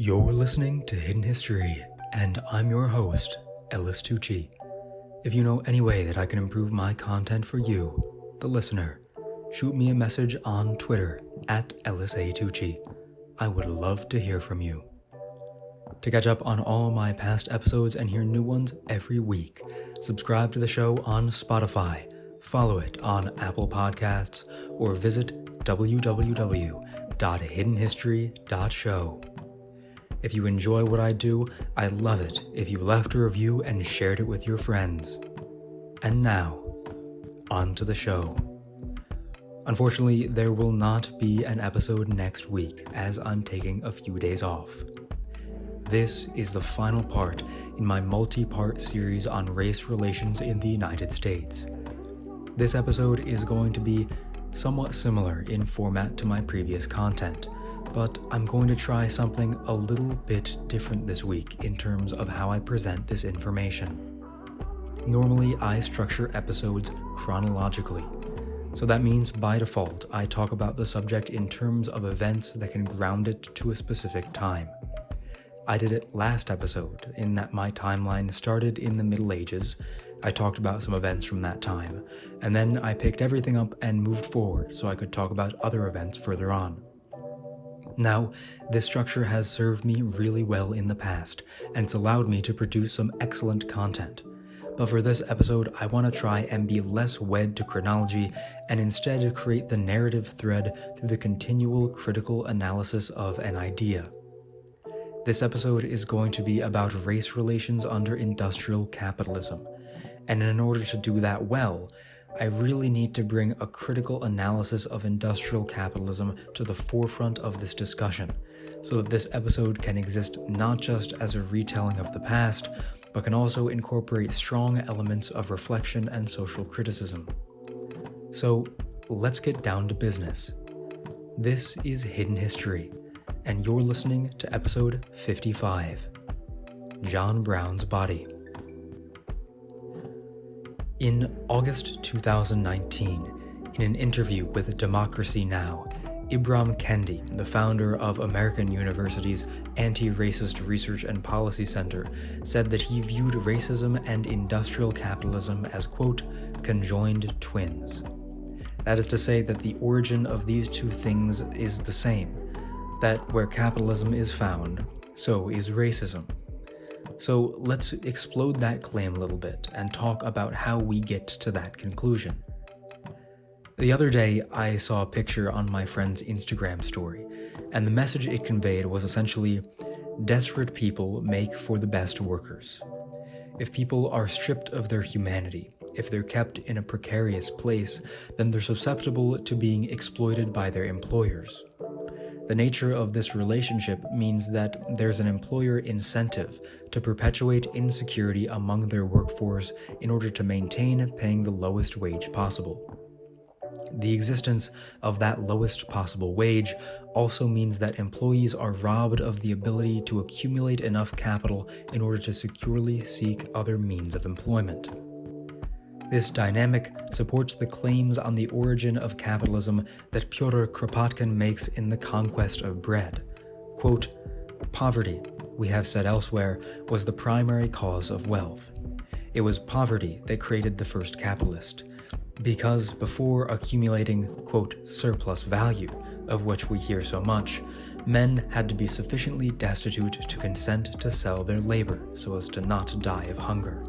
You're listening to Hidden History, and I'm your host, Ellis Tucci. If you know any way that I can improve my content for you, the listener, shoot me a message on Twitter at Ellis A. Tucci. I would love to hear from you. To catch up on all my past episodes and hear new ones every week, subscribe to the show on Spotify, follow it on Apple Podcasts, or visit www.hiddenhistory.show. If you enjoy what I do, I'd love it if you left a review and shared it with your friends. And now, on to the show. Unfortunately, there will not be an episode next week as I'm taking a few days off. This is the final part in my multi part series on race relations in the United States. This episode is going to be somewhat similar in format to my previous content but I'm going to try something a little bit different this week in terms of how I present this information. Normally, I structure episodes chronologically, so that means by default, I talk about the subject in terms of events that can ground it to a specific time. I did it last episode, in that my timeline started in the Middle Ages. I talked about some events from that time, and then I picked everything up and moved forward so I could talk about other events further on. Now, this structure has served me really well in the past, and it's allowed me to produce some excellent content. But for this episode, I want to try and be less wed to chronology and instead create the narrative thread through the continual critical analysis of an idea. This episode is going to be about race relations under industrial capitalism, and in order to do that well, I really need to bring a critical analysis of industrial capitalism to the forefront of this discussion, so that this episode can exist not just as a retelling of the past, but can also incorporate strong elements of reflection and social criticism. So, let's get down to business. This is Hidden History, and you're listening to episode 55 John Brown's Body. In August 2019, in an interview with Democracy Now!, Ibram Kendi, the founder of American University's Anti Racist Research and Policy Center, said that he viewed racism and industrial capitalism as, quote, conjoined twins. That is to say, that the origin of these two things is the same, that where capitalism is found, so is racism. So let's explode that claim a little bit and talk about how we get to that conclusion. The other day, I saw a picture on my friend's Instagram story, and the message it conveyed was essentially desperate people make for the best workers. If people are stripped of their humanity, if they're kept in a precarious place, then they're susceptible to being exploited by their employers. The nature of this relationship means that there's an employer incentive to perpetuate insecurity among their workforce in order to maintain paying the lowest wage possible. The existence of that lowest possible wage also means that employees are robbed of the ability to accumulate enough capital in order to securely seek other means of employment. This dynamic supports the claims on the origin of capitalism that Pyotr Kropotkin makes in The Conquest of Bread. Quote, Poverty, we have said elsewhere, was the primary cause of wealth. It was poverty that created the first capitalist. Because before accumulating, quote, surplus value, of which we hear so much, men had to be sufficiently destitute to consent to sell their labor so as to not die of hunger.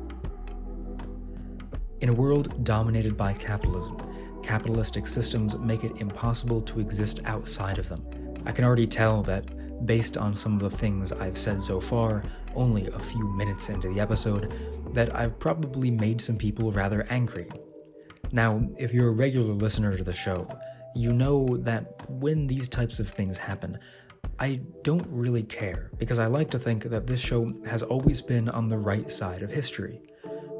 In a world dominated by capitalism, capitalistic systems make it impossible to exist outside of them. I can already tell that, based on some of the things I've said so far, only a few minutes into the episode, that I've probably made some people rather angry. Now, if you're a regular listener to the show, you know that when these types of things happen, I don't really care because I like to think that this show has always been on the right side of history.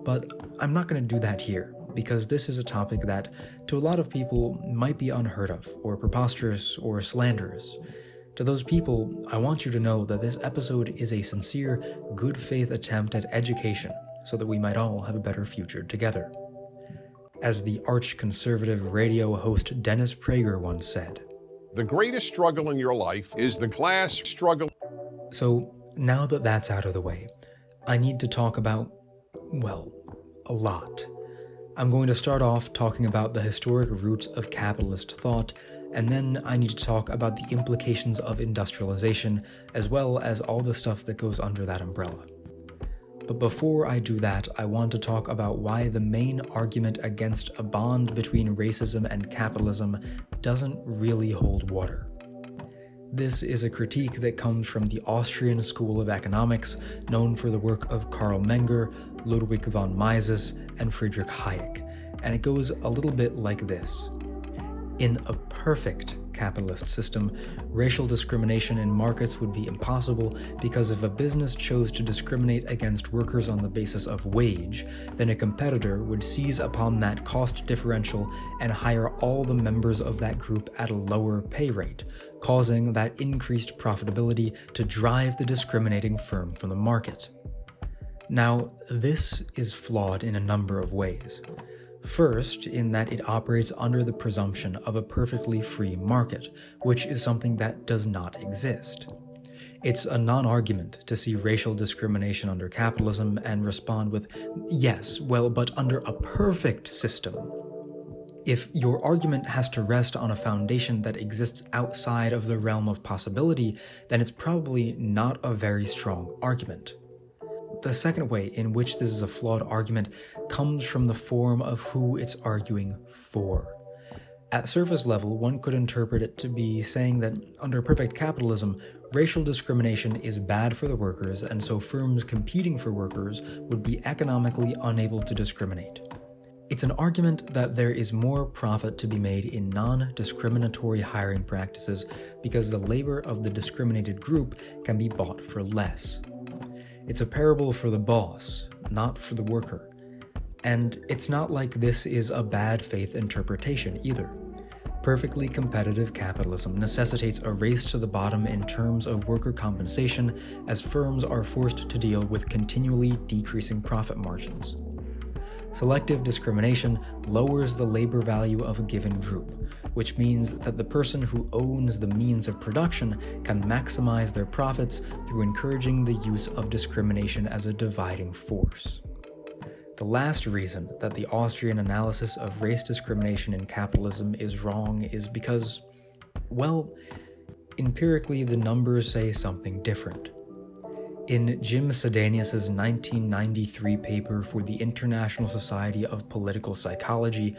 But I'm not going to do that here, because this is a topic that, to a lot of people, might be unheard of, or preposterous, or slanderous. To those people, I want you to know that this episode is a sincere, good faith attempt at education so that we might all have a better future together. As the arch conservative radio host Dennis Prager once said, The greatest struggle in your life is the class struggle. So, now that that's out of the way, I need to talk about, well, a lot. I'm going to start off talking about the historic roots of capitalist thought, and then I need to talk about the implications of industrialization, as well as all the stuff that goes under that umbrella. But before I do that, I want to talk about why the main argument against a bond between racism and capitalism doesn't really hold water. This is a critique that comes from the Austrian School of Economics, known for the work of Carl Menger, Ludwig von Mises, and Friedrich Hayek, and it goes a little bit like this. In a perfect capitalist system, racial discrimination in markets would be impossible because if a business chose to discriminate against workers on the basis of wage, then a competitor would seize upon that cost differential and hire all the members of that group at a lower pay rate, causing that increased profitability to drive the discriminating firm from the market. Now, this is flawed in a number of ways. First, in that it operates under the presumption of a perfectly free market, which is something that does not exist. It's a non argument to see racial discrimination under capitalism and respond with, yes, well, but under a perfect system. If your argument has to rest on a foundation that exists outside of the realm of possibility, then it's probably not a very strong argument. The second way in which this is a flawed argument comes from the form of who it's arguing for. At surface level, one could interpret it to be saying that under perfect capitalism, racial discrimination is bad for the workers, and so firms competing for workers would be economically unable to discriminate. It's an argument that there is more profit to be made in non discriminatory hiring practices because the labor of the discriminated group can be bought for less. It's a parable for the boss, not for the worker. And it's not like this is a bad faith interpretation either. Perfectly competitive capitalism necessitates a race to the bottom in terms of worker compensation as firms are forced to deal with continually decreasing profit margins. Selective discrimination lowers the labor value of a given group, which means that the person who owns the means of production can maximize their profits through encouraging the use of discrimination as a dividing force. The last reason that the Austrian analysis of race discrimination in capitalism is wrong is because, well, empirically the numbers say something different. In Jim Sidanius' 1993 paper for the International Society of Political Psychology,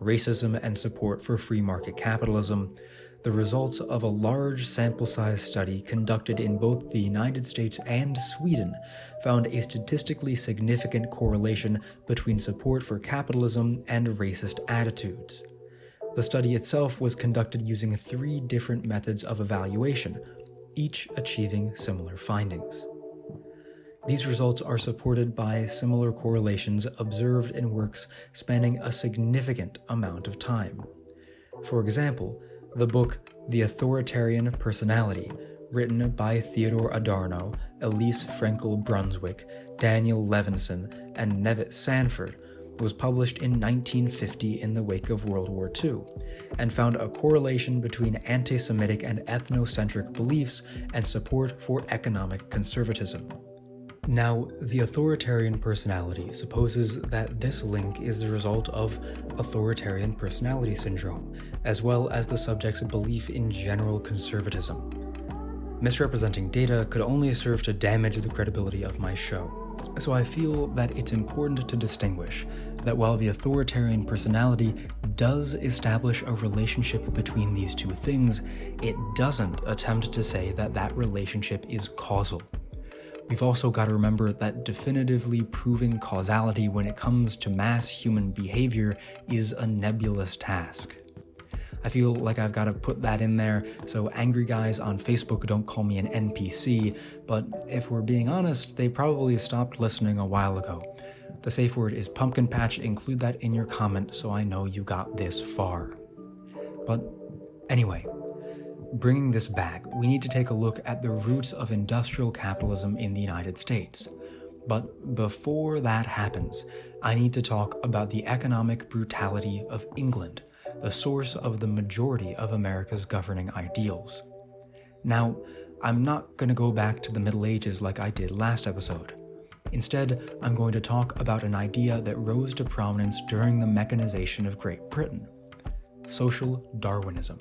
Racism and Support for Free Market Capitalism, the results of a large sample size study conducted in both the United States and Sweden found a statistically significant correlation between support for capitalism and racist attitudes. The study itself was conducted using three different methods of evaluation, each achieving similar findings. These results are supported by similar correlations observed in works spanning a significant amount of time. For example, the book The Authoritarian Personality, written by Theodore Adorno, Elise Frenkel Brunswik, Daniel Levinson, and Nevitt Sanford, was published in 1950 in the wake of World War II, and found a correlation between anti Semitic and ethnocentric beliefs and support for economic conservatism. Now, the authoritarian personality supposes that this link is the result of authoritarian personality syndrome, as well as the subject's belief in general conservatism. Misrepresenting data could only serve to damage the credibility of my show. So I feel that it's important to distinguish that while the authoritarian personality does establish a relationship between these two things, it doesn't attempt to say that that relationship is causal. We've also got to remember that definitively proving causality when it comes to mass human behavior is a nebulous task. I feel like I've got to put that in there so angry guys on Facebook don't call me an NPC, but if we're being honest, they probably stopped listening a while ago. The safe word is pumpkin patch, include that in your comment so I know you got this far. But anyway, Bringing this back, we need to take a look at the roots of industrial capitalism in the United States. But before that happens, I need to talk about the economic brutality of England, the source of the majority of America's governing ideals. Now, I'm not going to go back to the Middle Ages like I did last episode. Instead, I'm going to talk about an idea that rose to prominence during the mechanization of Great Britain social Darwinism.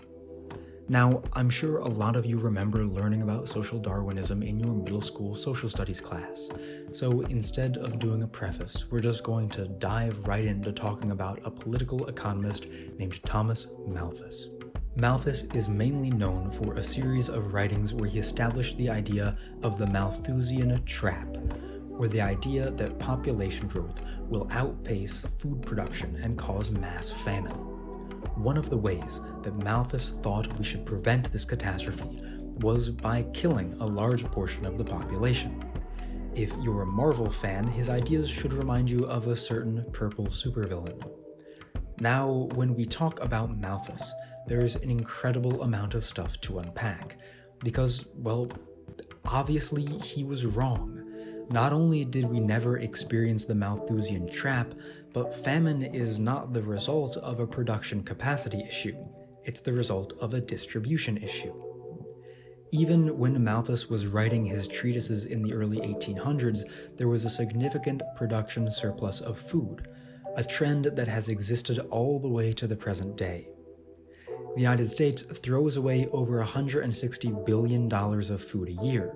Now, I'm sure a lot of you remember learning about social Darwinism in your middle school social studies class. So instead of doing a preface, we're just going to dive right into talking about a political economist named Thomas Malthus. Malthus is mainly known for a series of writings where he established the idea of the Malthusian trap, or the idea that population growth will outpace food production and cause mass famine. One of the ways that Malthus thought we should prevent this catastrophe was by killing a large portion of the population. If you're a Marvel fan, his ideas should remind you of a certain purple supervillain. Now, when we talk about Malthus, there's an incredible amount of stuff to unpack. Because, well, obviously he was wrong. Not only did we never experience the Malthusian trap, but famine is not the result of a production capacity issue, it's the result of a distribution issue. Even when Malthus was writing his treatises in the early 1800s, there was a significant production surplus of food, a trend that has existed all the way to the present day the United States throws away over $160 billion of food a year.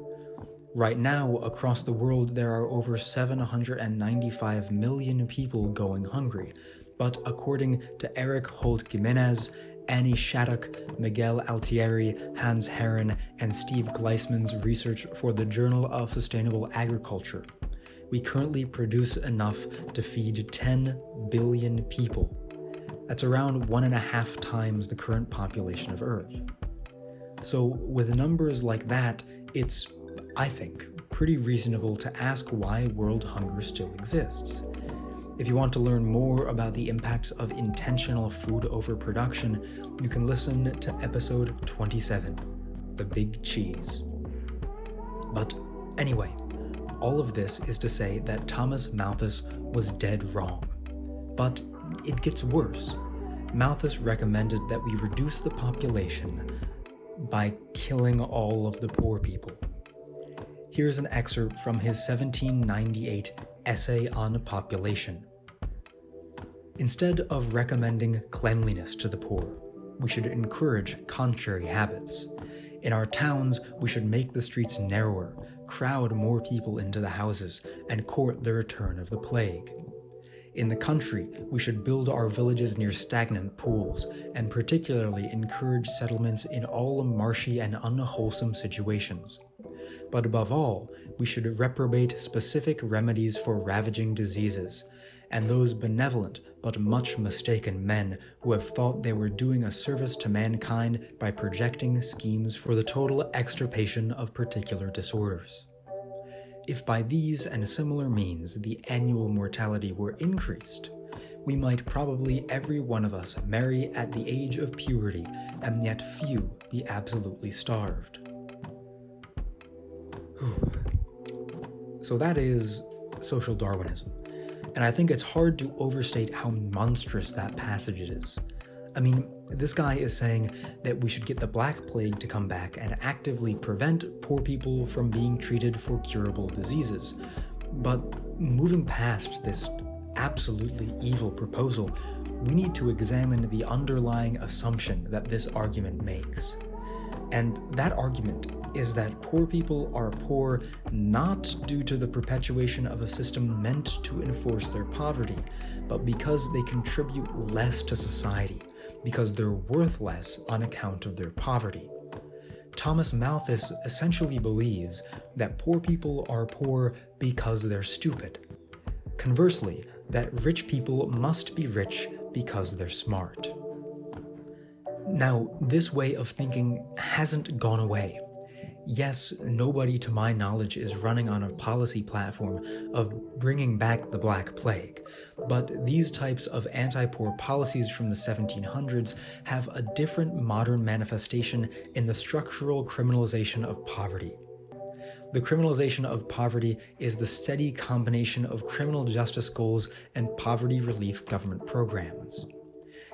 Right now, across the world, there are over 795 million people going hungry. But according to Eric Holt Gimenez, Annie Shattuck, Miguel Altieri, Hans Herren, and Steve Gliessman's research for the Journal of Sustainable Agriculture, we currently produce enough to feed 10 billion people that's around one and a half times the current population of Earth. So, with numbers like that, it's, I think, pretty reasonable to ask why world hunger still exists. If you want to learn more about the impacts of intentional food overproduction, you can listen to episode 27 The Big Cheese. But anyway, all of this is to say that Thomas Malthus was dead wrong. But it gets worse. Malthus recommended that we reduce the population by killing all of the poor people. Here's an excerpt from his 1798 Essay on Population. Instead of recommending cleanliness to the poor, we should encourage contrary habits. In our towns, we should make the streets narrower, crowd more people into the houses, and court the return of the plague. In the country, we should build our villages near stagnant pools, and particularly encourage settlements in all marshy and unwholesome situations. But above all, we should reprobate specific remedies for ravaging diseases, and those benevolent but much mistaken men who have thought they were doing a service to mankind by projecting schemes for the total extirpation of particular disorders. If by these and similar means the annual mortality were increased, we might probably every one of us marry at the age of puberty, and yet few be absolutely starved. So that is social Darwinism. And I think it's hard to overstate how monstrous that passage is. I mean, this guy is saying that we should get the Black Plague to come back and actively prevent poor people from being treated for curable diseases. But moving past this absolutely evil proposal, we need to examine the underlying assumption that this argument makes. And that argument is that poor people are poor not due to the perpetuation of a system meant to enforce their poverty, but because they contribute less to society because they're worth less on account of their poverty. Thomas Malthus essentially believes that poor people are poor because they're stupid. Conversely, that rich people must be rich because they're smart. Now, this way of thinking hasn't gone away. Yes, nobody to my knowledge is running on a policy platform of bringing back the Black Plague, but these types of anti poor policies from the 1700s have a different modern manifestation in the structural criminalization of poverty. The criminalization of poverty is the steady combination of criminal justice goals and poverty relief government programs.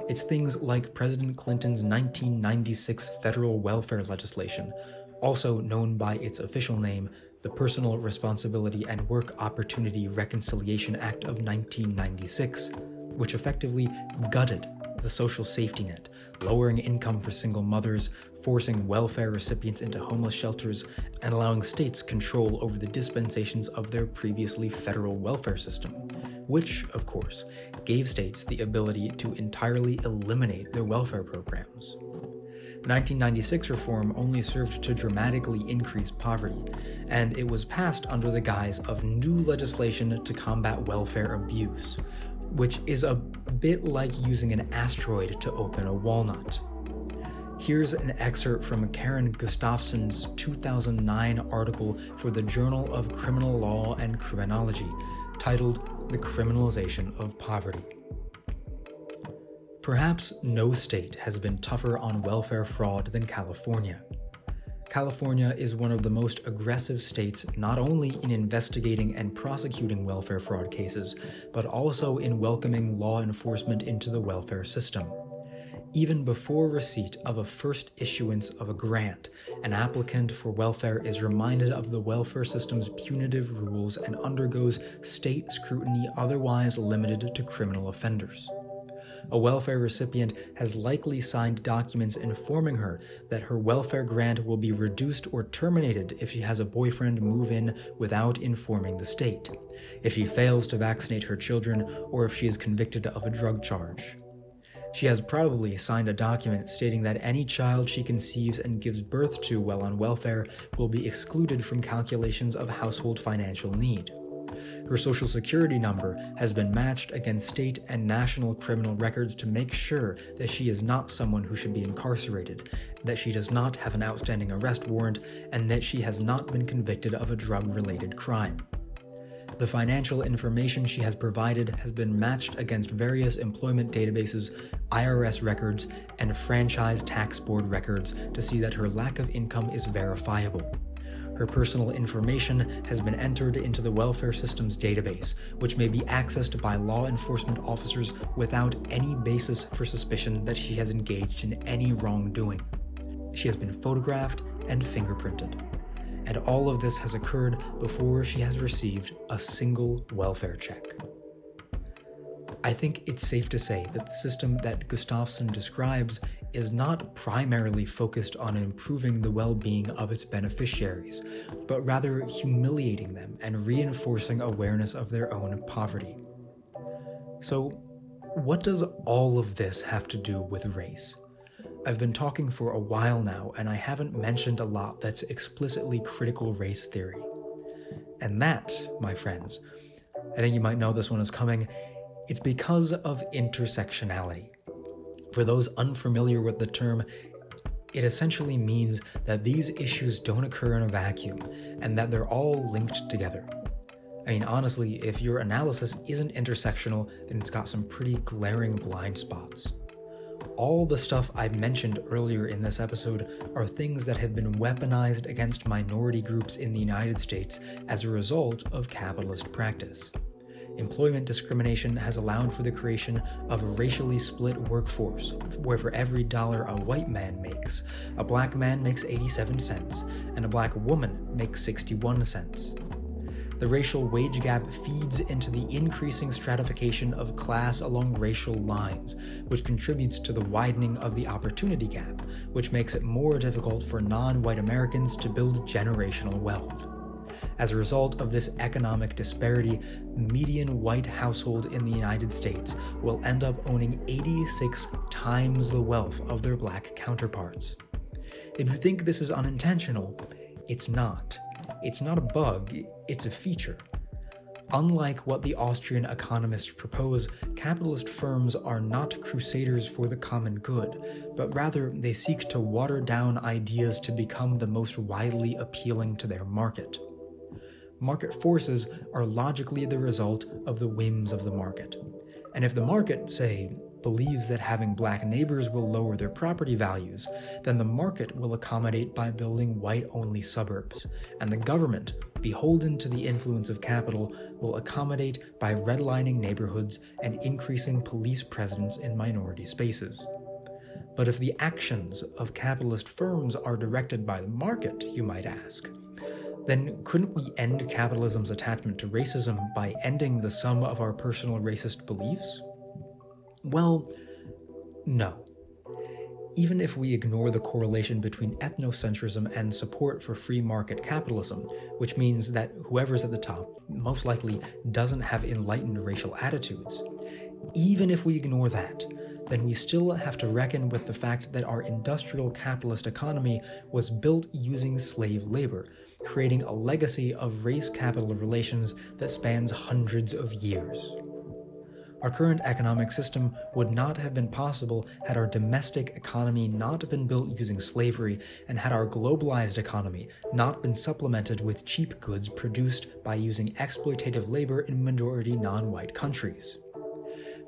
It's things like President Clinton's 1996 federal welfare legislation, also known by its official name, the Personal Responsibility and Work Opportunity Reconciliation Act of 1996, which effectively gutted the social safety net, lowering income for single mothers, forcing welfare recipients into homeless shelters, and allowing states control over the dispensations of their previously federal welfare system, which, of course, gave states the ability to entirely eliminate their welfare programs. The 1996 reform only served to dramatically increase poverty, and it was passed under the guise of new legislation to combat welfare abuse, which is a bit like using an asteroid to open a walnut. Here's an excerpt from Kaaryn Gustafson's 2009 article for the Journal of Criminal Law and Criminology titled The Criminalization of Poverty. Perhaps no state has been tougher on welfare fraud than California. California is one of the most aggressive states not only in investigating and prosecuting welfare fraud cases, but also in welcoming law enforcement into the welfare system. Even before receipt of a first issuance of a grant, an applicant for welfare is reminded of the welfare system's punitive rules and undergoes state scrutiny otherwise limited to criminal offenders a welfare recipient has likely signed documents informing her that her welfare grant will be reduced or terminated if she has a boyfriend move in without informing the state, if she fails to vaccinate her children, or if she is convicted of a drug charge. She has probably signed a document stating that any child she conceives and gives birth to while on welfare will be excluded from calculations of household financial need. Her social security number has been matched against state and national criminal records to make sure that she is not someone who should be incarcerated, that she does not have an outstanding arrest warrant, and that she has not been convicted of a drug related crime. The financial information she has provided has been matched against various employment databases, IRS records, and franchise tax board records to see that her lack of income is verifiable. Her personal information has been entered into the welfare system's database, which may be accessed by law enforcement officers without any basis for suspicion that she has engaged in any wrongdoing. She has been photographed and fingerprinted. And all of this has occurred before she has received a single welfare check. I think it's safe to say that the system that Gustafson describes is not primarily focused on improving the well being of its beneficiaries, but rather humiliating them and reinforcing awareness of their own poverty. So, what does all of this have to do with race? I've been talking for a while now, and I haven't mentioned a lot that's explicitly critical race theory. And that, my friends, I think you might know this one is coming, it's because of intersectionality. For those unfamiliar with the term, it essentially means that these issues don't occur in a vacuum and that they're all linked together. I mean, honestly, if your analysis isn't intersectional, then it's got some pretty glaring blind spots. All the stuff I mentioned earlier in this episode are things that have been weaponized against minority groups in the United States as a result of capitalist practice employment discrimination has allowed for the creation of a racially split workforce, where for every dollar a white man makes, a black man makes 87 cents, and a black woman makes 61 cents. The racial wage gap feeds into the increasing stratification of class along racial lines, which contributes to the widening of the opportunity gap, which makes it more difficult for non white Americans to build generational wealth. As a result of this economic disparity, median white household in the United States will end up owning 86 times the wealth of their black counterparts. If you think this is unintentional, it's not. It's not a bug, it's a feature. Unlike what the Austrian economists propose, capitalist firms are not crusaders for the common good, but rather they seek to water down ideas to become the most widely appealing to their market market forces are logically the result of the whims of the market. And if the market, say, believes that having black neighbors will lower their property values, then the market will accommodate by building white only suburbs, and the government, beholden to the influence of capital, will accommodate by redlining neighborhoods and increasing police presence in minority spaces. But if the actions of capitalist firms are directed by the market, you might ask, then couldn't we end capitalism's attachment to racism by ending the sum of our personal racist beliefs? Well, no. Even if we ignore the correlation between ethnocentrism and support for free market capitalism, which means that whoever's at the top most likely doesn't have enlightened racial attitudes, even if we ignore that, then we still have to reckon with the fact that our industrial capitalist economy was built using slave labor, creating a legacy of race capital relations that spans hundreds of years. Our current economic system would not have been possible had our domestic economy not been built using slavery and had our globalized economy not been supplemented with cheap goods produced by using exploitative labor in majority non white countries.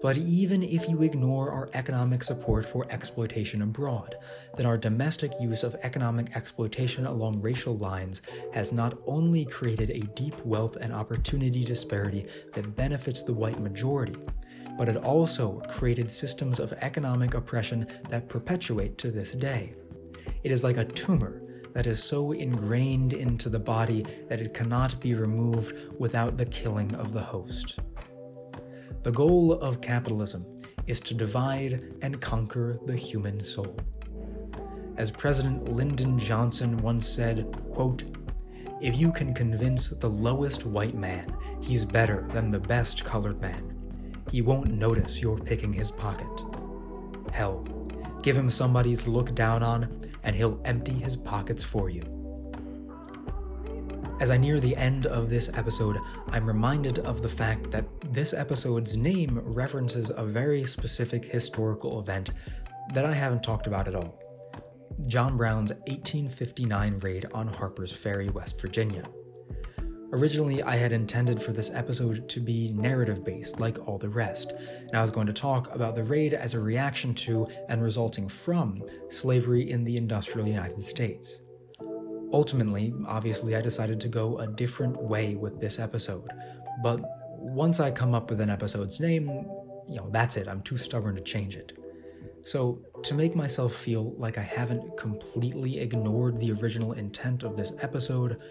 But even if you ignore our economic support for exploitation abroad, then our domestic use of economic exploitation along racial lines has not only created a deep wealth and opportunity disparity that benefits the white majority, but it also created systems of economic oppression that perpetuate to this day. It is like a tumor that is so ingrained into the body that it cannot be removed without the killing of the host. The goal of capitalism is to divide and conquer the human soul. As President Lyndon Johnson once said, quote, if you can convince the lowest white man he's better than the best colored man, he won't notice you're picking his pocket. Hell, give him somebody to look down on, and he'll empty his pockets for you. As I near the end of this episode, I'm reminded of the fact that this episode's name references a very specific historical event that I haven't talked about at all John Brown's 1859 raid on Harper's Ferry, West Virginia. Originally, I had intended for this episode to be narrative based, like all the rest, and I was going to talk about the raid as a reaction to and resulting from slavery in the industrial United States. Ultimately, obviously, I decided to go a different way with this episode, but once I come up with an episode's name, you know, that's it, I'm too stubborn to change it. So, to make myself feel like I haven't completely ignored the original intent of this episode,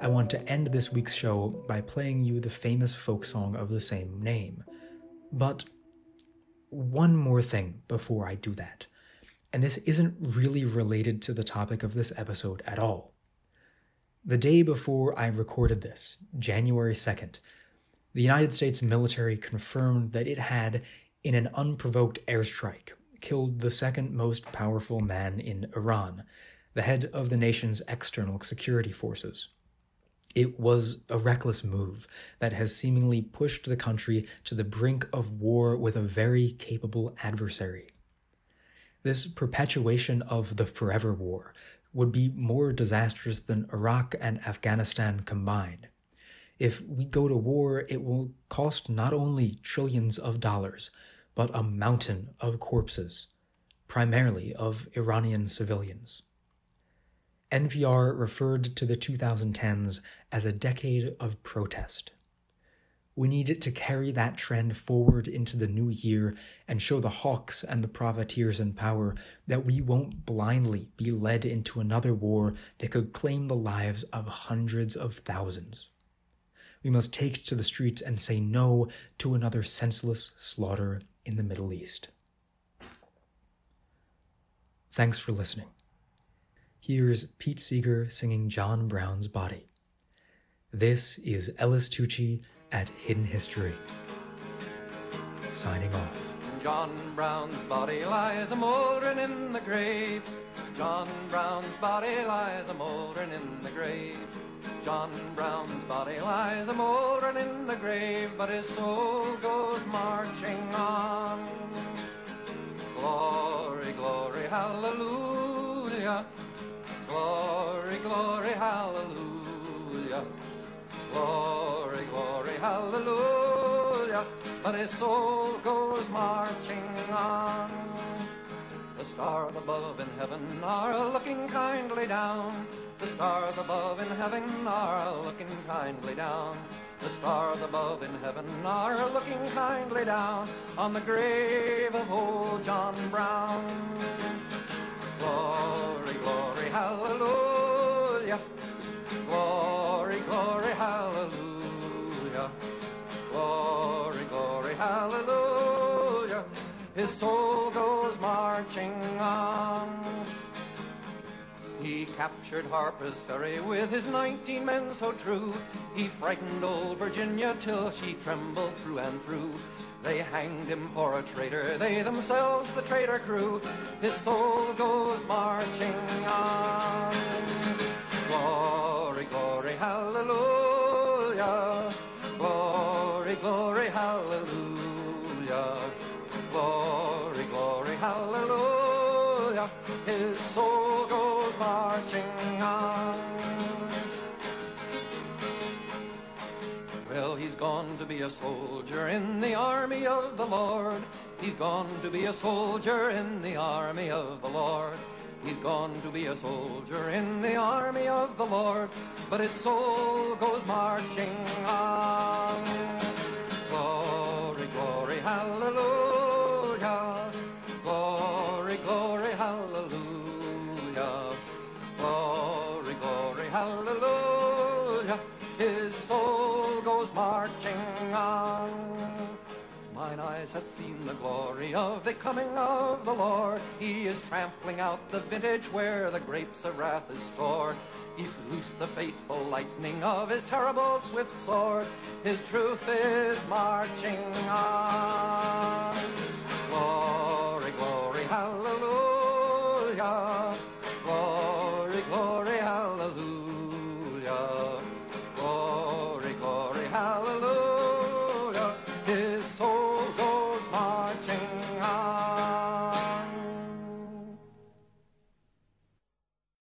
I want to end this week's show by playing you the famous folk song of the same name. But one more thing before I do that, and this isn't really related to the topic of this episode at all. The day before I recorded this, January 2nd, the United States military confirmed that it had, in an unprovoked airstrike, killed the second most powerful man in Iran, the head of the nation's external security forces. It was a reckless move that has seemingly pushed the country to the brink of war with a very capable adversary. This perpetuation of the forever war would be more disastrous than Iraq and Afghanistan combined. If we go to war, it will cost not only trillions of dollars, but a mountain of corpses, primarily of Iranian civilians. NPR referred to the 2010s as a decade of protest. We need it to carry that trend forward into the new year and show the hawks and the profiteers in power that we won't blindly be led into another war that could claim the lives of hundreds of thousands we must take to the streets and say no to another senseless slaughter in the Middle East. Thanks for listening. Here's Pete Seeger singing John Brown's Body. This is Ellis Tucci at Hidden History. Signing off. John Brown's body lies a mouldering in the grave. John Brown's body lies a mouldering in the grave. John Brown's body lies a mouldering in the grave, but his soul goes marching on. Glory, glory, hallelujah. Glory, glory, hallelujah. Glory, glory, hallelujah. But his soul goes marching on. The stars above in heaven are looking kindly down. The stars above in heaven are looking kindly down. The stars above in heaven are looking kindly down on the grave of old John Brown. Glory, glory, hallelujah. Glory, Glory, glory, hallelujah. His soul goes marching on. He captured Harper's Ferry with his nineteen men so true. He frightened old Virginia till she trembled through and through. They hanged him for a traitor, they themselves the traitor crew. His soul goes marching on. Glory, glory, hallelujah. Glory, glory, hallelujah. Glory, glory, hallelujah. His soul goes marching on. Well, he's gone to be a soldier in the army of the Lord. He's gone to be a soldier in the army of the Lord. He's gone to be a soldier in the army of the Lord, but his soul goes marching on. Glory, glory, hallelujah. Eyes have seen the glory of the coming of the Lord. He is trampling out the vintage where the grapes of wrath is stored. He's loosed the fateful lightning of his terrible swift sword. His truth is marching on.